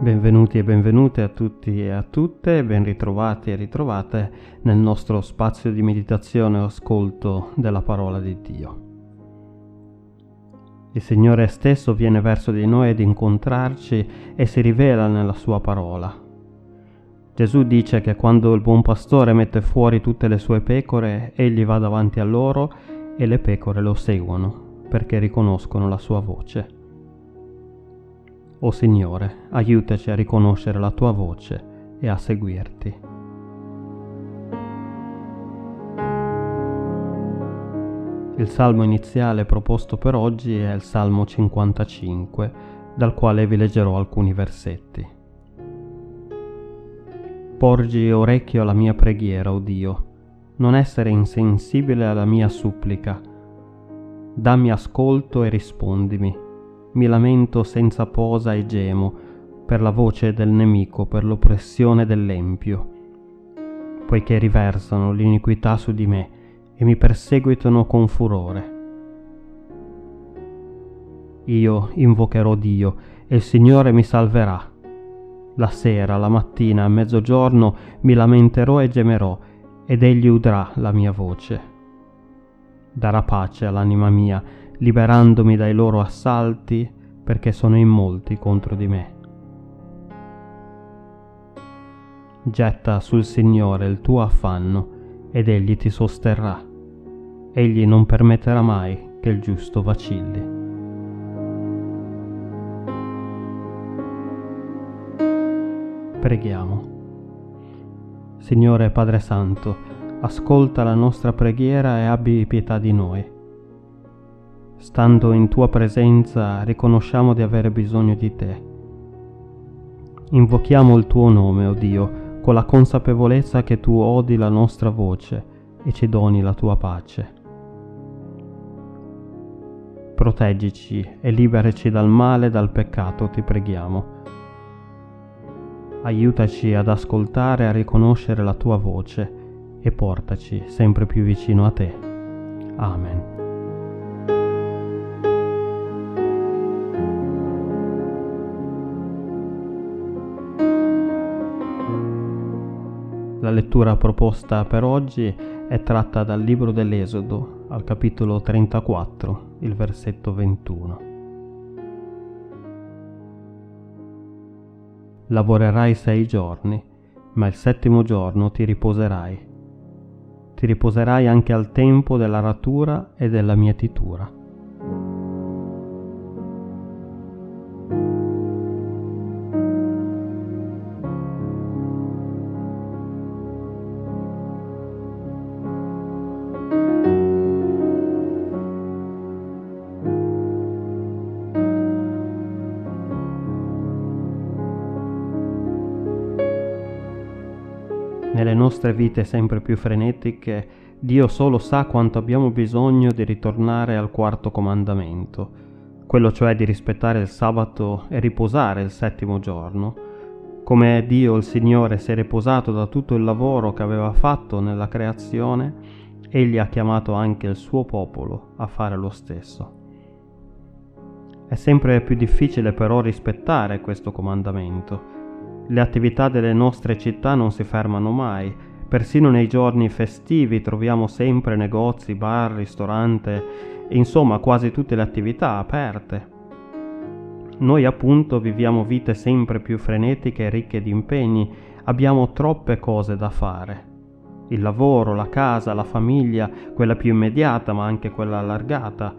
Benvenuti e benvenute a tutti e a tutte, ben ritrovati e ritrovate nel nostro spazio di meditazione e ascolto della parola di Dio. Il Signore stesso viene verso di noi ad incontrarci e si rivela nella sua parola. Gesù dice che quando il buon pastore mette fuori tutte le sue pecore, egli va davanti a loro e le pecore lo seguono perché riconoscono la sua voce. O Signore, aiutaci a riconoscere la tua voce e a seguirti. Il salmo iniziale proposto per oggi è il Salmo 55, dal quale vi leggerò alcuni versetti. Porgi orecchio alla mia preghiera, o oh Dio, non essere insensibile alla mia supplica. Dammi ascolto e rispondimi mi lamento senza posa e gemo per la voce del nemico, per l'oppressione dell'empio, poiché riversano l'iniquità su di me e mi perseguitano con furore. Io invocherò Dio e il Signore mi salverà. La sera, la mattina, a mezzogiorno mi lamenterò e gemerò, ed egli udrà la mia voce. Darà pace all'anima mia, liberandomi dai loro assalti, perché sono in molti contro di me. Getta sul Signore il tuo affanno, ed egli ti sosterrà. Egli non permetterà mai che il giusto vacilli. Preghiamo. Signore Padre Santo, ascolta la nostra preghiera e abbi pietà di noi Stando in tua presenza riconosciamo di avere bisogno di te. Invochiamo il tuo nome, o oh Dio, con la consapevolezza che tu odi la nostra voce e ci doni la tua pace. Proteggici e liberaci dal male e dal peccato, ti preghiamo. Aiutaci ad ascoltare e a riconoscere la tua voce e portaci sempre più vicino a te. Amen. La lettura proposta per oggi è tratta dal libro dell'Esodo, al capitolo 34, il versetto 21. Lavorerai sei giorni, ma il settimo giorno ti riposerai. Ti riposerai anche al tempo della ratura e della mietitura nostre vite sempre più frenetiche, Dio solo sa quanto abbiamo bisogno di ritornare al quarto comandamento, quello cioè di rispettare il sabato e riposare il settimo giorno. Come Dio il Signore si è riposato da tutto il lavoro che aveva fatto nella creazione, Egli ha chiamato anche il suo popolo a fare lo stesso. È sempre più difficile però rispettare questo comandamento le attività delle nostre città non si fermano mai, persino nei giorni festivi troviamo sempre negozi, bar, ristoranti, insomma quasi tutte le attività aperte. Noi appunto viviamo vite sempre più frenetiche e ricche di impegni, abbiamo troppe cose da fare. Il lavoro, la casa, la famiglia, quella più immediata ma anche quella allargata.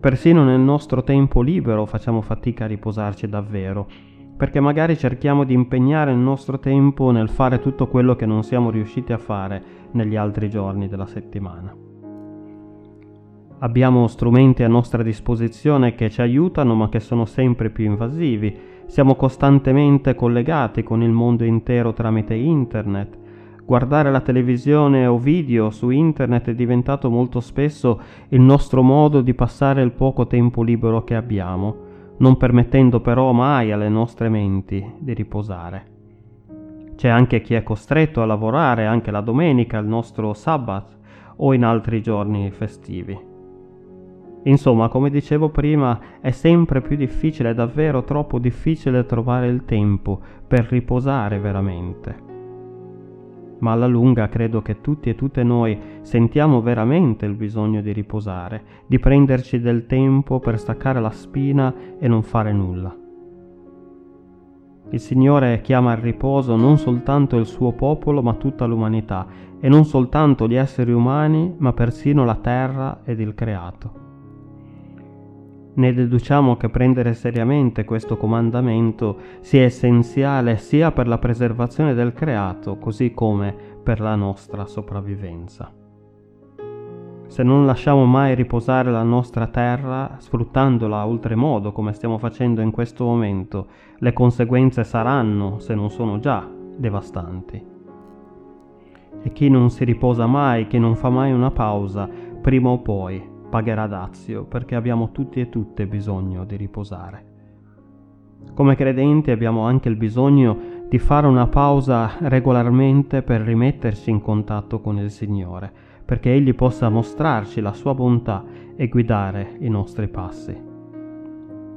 Persino nel nostro tempo libero facciamo fatica a riposarci davvero perché magari cerchiamo di impegnare il nostro tempo nel fare tutto quello che non siamo riusciti a fare negli altri giorni della settimana. Abbiamo strumenti a nostra disposizione che ci aiutano ma che sono sempre più invasivi, siamo costantemente collegati con il mondo intero tramite internet, guardare la televisione o video su internet è diventato molto spesso il nostro modo di passare il poco tempo libero che abbiamo non permettendo però mai alle nostre menti di riposare. C'è anche chi è costretto a lavorare anche la domenica, il nostro sabbat o in altri giorni festivi. Insomma, come dicevo prima, è sempre più difficile, davvero troppo difficile trovare il tempo per riposare veramente. Ma alla lunga credo che tutti e tutte noi sentiamo veramente il bisogno di riposare, di prenderci del tempo per staccare la spina e non fare nulla. Il Signore chiama al riposo non soltanto il suo popolo, ma tutta l'umanità, e non soltanto gli esseri umani, ma persino la terra ed il creato. Ne deduciamo che prendere seriamente questo comandamento sia essenziale sia per la preservazione del creato, così come per la nostra sopravvivenza. Se non lasciamo mai riposare la nostra terra, sfruttandola oltremodo come stiamo facendo in questo momento, le conseguenze saranno, se non sono già, devastanti. E chi non si riposa mai, chi non fa mai una pausa, prima o poi pagherà dazio, perché abbiamo tutti e tutte bisogno di riposare. Come credenti abbiamo anche il bisogno di fare una pausa regolarmente per rimetterci in contatto con il Signore, perché Egli possa mostrarci la sua bontà e guidare i nostri passi.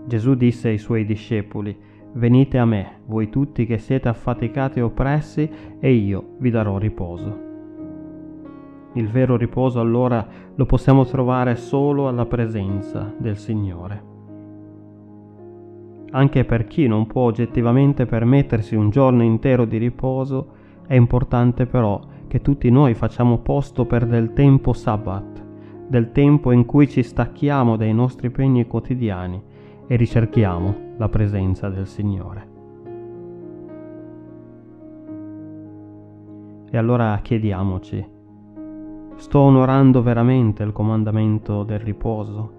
Gesù disse ai suoi discepoli, Venite a me, voi tutti che siete affaticati e oppressi, e io vi darò riposo. Il vero riposo allora lo possiamo trovare solo alla presenza del Signore. Anche per chi non può oggettivamente permettersi un giorno intero di riposo, è importante però che tutti noi facciamo posto per del tempo sabbat, del tempo in cui ci stacchiamo dai nostri impegni quotidiani e ricerchiamo la presenza del Signore. E allora chiediamoci, Sto onorando veramente il comandamento del riposo?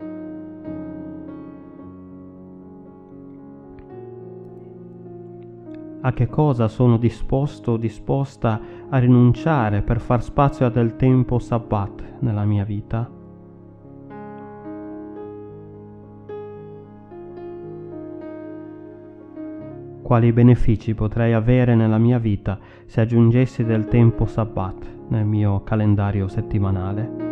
A che cosa sono disposto o disposta a rinunciare per far spazio a del tempo sabbat nella mia vita? Quali benefici potrei avere nella mia vita se aggiungessi del tempo sabbat? nel mio calendario settimanale.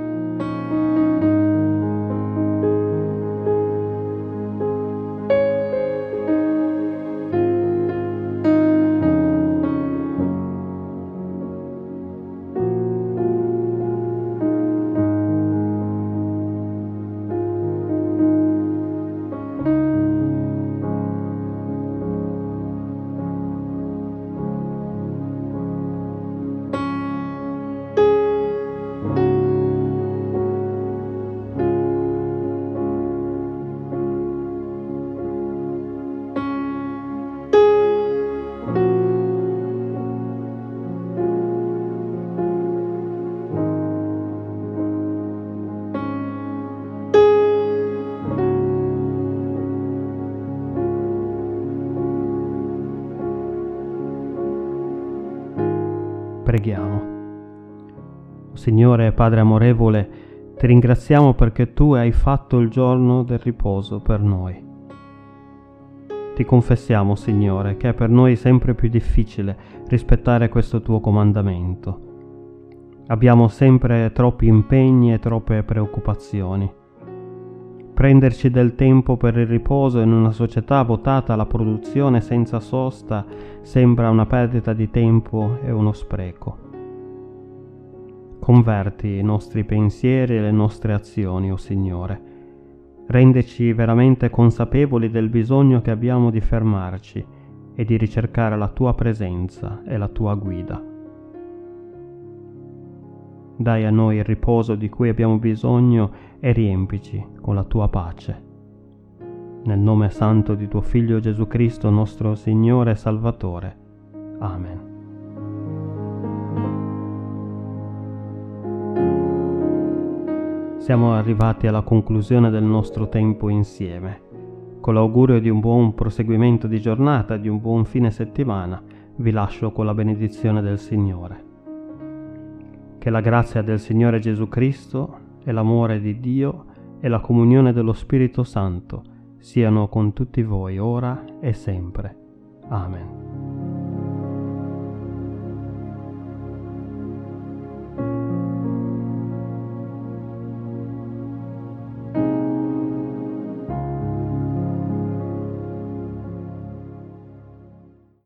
Preghiamo. Signore Padre amorevole, ti ringraziamo perché tu hai fatto il giorno del riposo per noi. Ti confessiamo, Signore, che è per noi sempre più difficile rispettare questo tuo comandamento. Abbiamo sempre troppi impegni e troppe preoccupazioni. Prenderci del tempo per il riposo in una società votata alla produzione senza sosta sembra una perdita di tempo e uno spreco. Converti i nostri pensieri e le nostre azioni, o oh Signore. Rendeci veramente consapevoli del bisogno che abbiamo di fermarci e di ricercare la tua presenza e la tua guida. Dai a noi il riposo di cui abbiamo bisogno e riempici con la tua pace. Nel nome santo di tuo Figlio Gesù Cristo, nostro Signore e Salvatore. Amen. Siamo arrivati alla conclusione del nostro tempo insieme. Con l'augurio di un buon proseguimento di giornata, di un buon fine settimana, vi lascio con la benedizione del Signore. Che la grazia del Signore Gesù Cristo e l'amore di Dio e la comunione dello Spirito Santo siano con tutti voi ora e sempre. Amen.